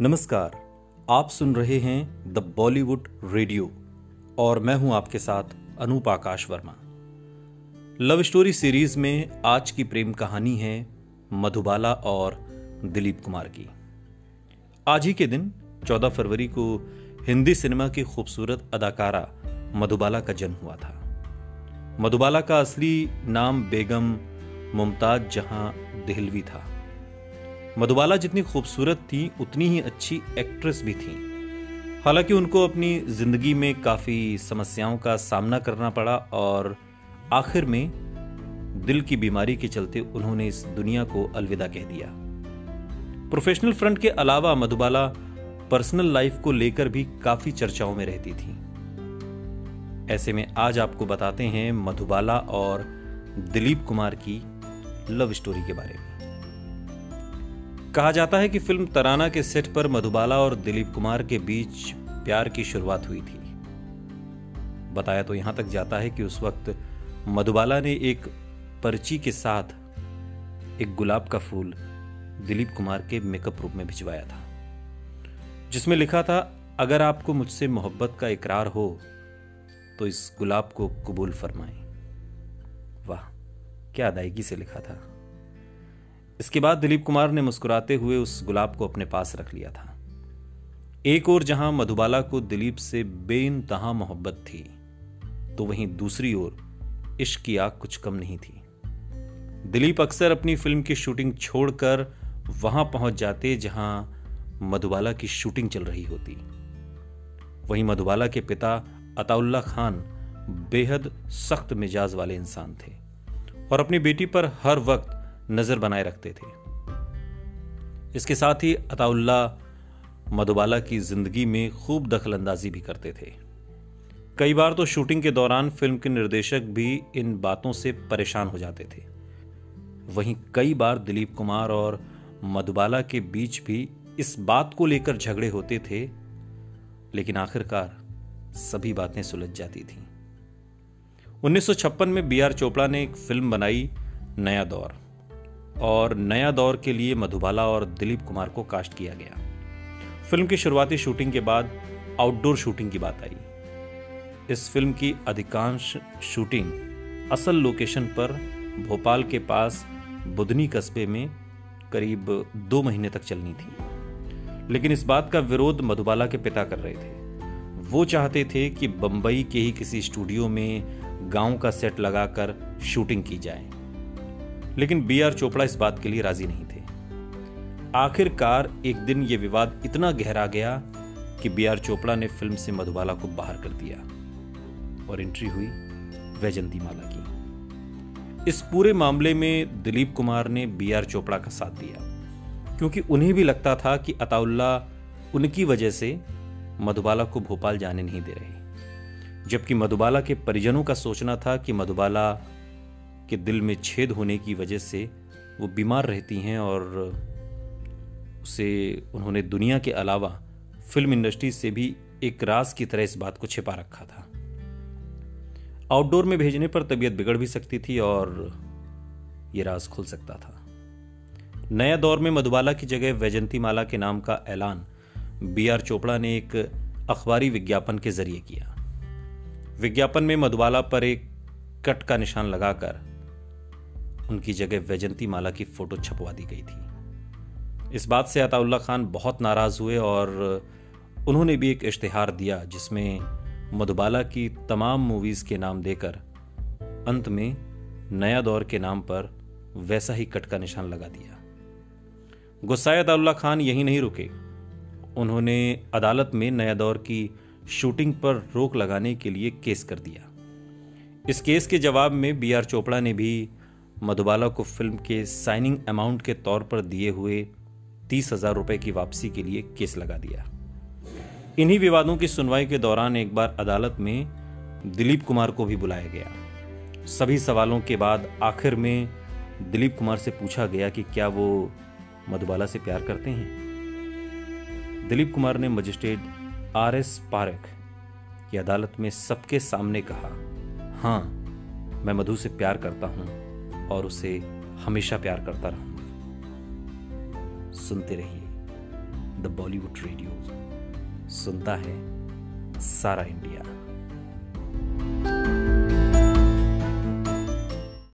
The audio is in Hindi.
नमस्कार, आप सुन रहे हैं द बॉलीवुड रेडियो और मैं हूँ आपके साथ Anoop Akash Verma. Love story series में आज की प्रेम कहानी है मधुबाला और दिलीप कुमार की। आज ही के दिन 14 फरवरी को हिंदी सिनेमा की खूबसूरत अदाकारा मधुबाला का जन्म हुआ था। मधुबाला का असली नाम बेगम मुमताज़ जहाँ दिहलवी था। मधुबाला जितनी खूबसूरत थी, उतनी ही अच्छी एक्ट्रेस भी थी। हालाँकि उनको अपनी ज़िंदगी में काफ़ी समस्याओं का सामना करना पड़ा और आखिर में दिल की बीमारी के चलते उन्होंने इस दुनिया को अलविदा कह दिया। प्रोफेशनल फ्रंट के अलावा मधुबाला पर्सनल लाइफ को लेकर भी काफ़ी चर्चाओं में रहती थी। ऐसे में आज आपको बताते हैं मधुबाला और दिलीप कुमार की लव स्टोरी के बारे में। कहा जाता है कि फ़िल्म तराना के सेट पर मधुबाला और दिलीप कुमार के बीच प्यार की शुरुआत हुई थी। बताया तो यहाँ तक जाता है कि उस वक्त मधुबाला ने एक पर्ची के साथ एक गुलाब का फूल दिलीप कुमार के मेकअप रूप में भिजवाया था, जिसमें लिखा था, अगर आपको मुझसे मोहब्बत का इकरार हो तो इस गुलाब को कबूल फरमाएँ। वाह, क्या अदायगी से लिखा था। इसके बाद दिलीप कुमार ने मुस्कुराते हुए उस गुलाब को अपने पास रख लिया था। एक और जहाँ मधुबाला को दिलीप से बेनतहा मोहब्बत थी तो वहीं दूसरी ओर इश्क की आग कुछ कम नहीं थी। दिलीप अक्सर अपनी फ़िल्म की शूटिंग छोड़कर वहाँ पहुँच जाते जहाँ मधुबाला की शूटिंग चल रही होती। वहीं मधुबाला के पिता अताउल्ला खान बेहद सख्त मिजाज वाले इंसान थे और अपनी बेटी पर हर वक्त नज़र बनाए रखते थे। इसके साथ ही अताउल्ला मधुबाला की ज़िंदगी में खूब दखल अंदाजी भी करते थे। कई बार तो शूटिंग के दौरान फ़िल्म के निर्देशक भी इन बातों से परेशान हो जाते थे। वहीं कई बार दिलीप कुमार और मधुबाला के बीच भी इस बात को लेकर झगड़े होते थे, लेकिन आखिरकार सभी बातें सुलझ जाती थीं। 1956 में बी आर चोपड़ा ने एक फ़िल्म बनाई, नया दौर। और नया दौर के लिए मधुबाला और दिलीप कुमार को कास्ट किया गया। फ़िल्म की शुरुआती शूटिंग के बाद आउटडोर शूटिंग की बात आई। इस फ़िल्म की अधिकांश शूटिंग असल लोकेशन पर भोपाल के पास बुधनी कस्बे में करीब दो महीने तक चलनी थी। लेकिन इस बात का विरोध मधुबाला के पिता कर रहे थे। वो चाहते थे कि बंबई के ही किसी स्टूडियो में गाँव का सेट लगाकर शूटिंग की जाए। लेकिन बी आर चोपड़ा इस बात के लिए राज़ी नहीं थे। आखिरकार एक दिन यह विवाद इतना गहरा गया कि बी आर चोपड़ा ने फ़िल्म से मधुबाला को बाहर कर दिया और एंट्री हुई वैजंती माला की। इस पूरे मामले में दिलीप कुमार ने बी आर चोपड़ा का साथ दिया, क्योंकि उन्हें भी लगता था कि अताउल्ला उनकी वजह से मधुबाला को भोपाल जाने नहीं दे रहे। जबकि मधुबाला के परिजनों का सोचना था कि मधुबाला के दिल में छेद होने की वजह से वो बीमार रहती हैं और उसे उन्होंने दुनिया के अलावा फ़िल्म इंडस्ट्री से भी एक राज की तरह इस बात को छिपा रखा था। आउटडोर में भेजने पर तबीयत बिगड़ भी सकती थी और यह राज खुल सकता था। नया दौर में मधुबाला की जगह वैजंती माला के नाम का ऐलान बी आर चोपड़ा ने एक अखबारी विज्ञापन के ज़रिए किया। विज्ञापन में मधुबाला पर एक कट का निशान लगाकर उनकी जगह वैजंती माला की फ़ोटो छपवा दी गई थी। इस बात से अताउल्ला खान बहुत नाराज़ हुए और उन्होंने भी एक इश्तेहार दिया जिसमें मधुबाला की तमाम मूवीज़ के नाम देकर अंत में नया दौर के नाम पर वैसा ही कट का निशान लगा दिया। गुस्साए अताउल्ला खान यही नहीं रुके। उन्होंने अदालत में नया दौर की शूटिंग पर रोक लगाने के लिए केस कर दिया। इस केस के जवाब में बी आर चोपड़ा ने भी मधुबाला को फ़िल्म के साइनिंग अमाउंट के तौर पर दिए हुए तीस हज़ार रुपए की वापसी के लिए केस लगा दिया। इन्हीं विवादों की सुनवाई के दौरान एक बार अदालत में दिलीप कुमार को भी बुलाया गया। सभी सवालों के बाद आखिर में दिलीप कुमार से पूछा गया कि क्या वो मधुबाला से प्यार करते हैं। दिलीप कुमार ने मजिस्ट्रेट आर एस पारक की अदालत में सबके सामने कहा, हाँ, मैं मधु से प्यार करता हूँ। और उसे हमेशा प्यार करता रहूँगा सुनते रहिए द बॉलीवुड रेडियो सुनता है सारा इंडिया।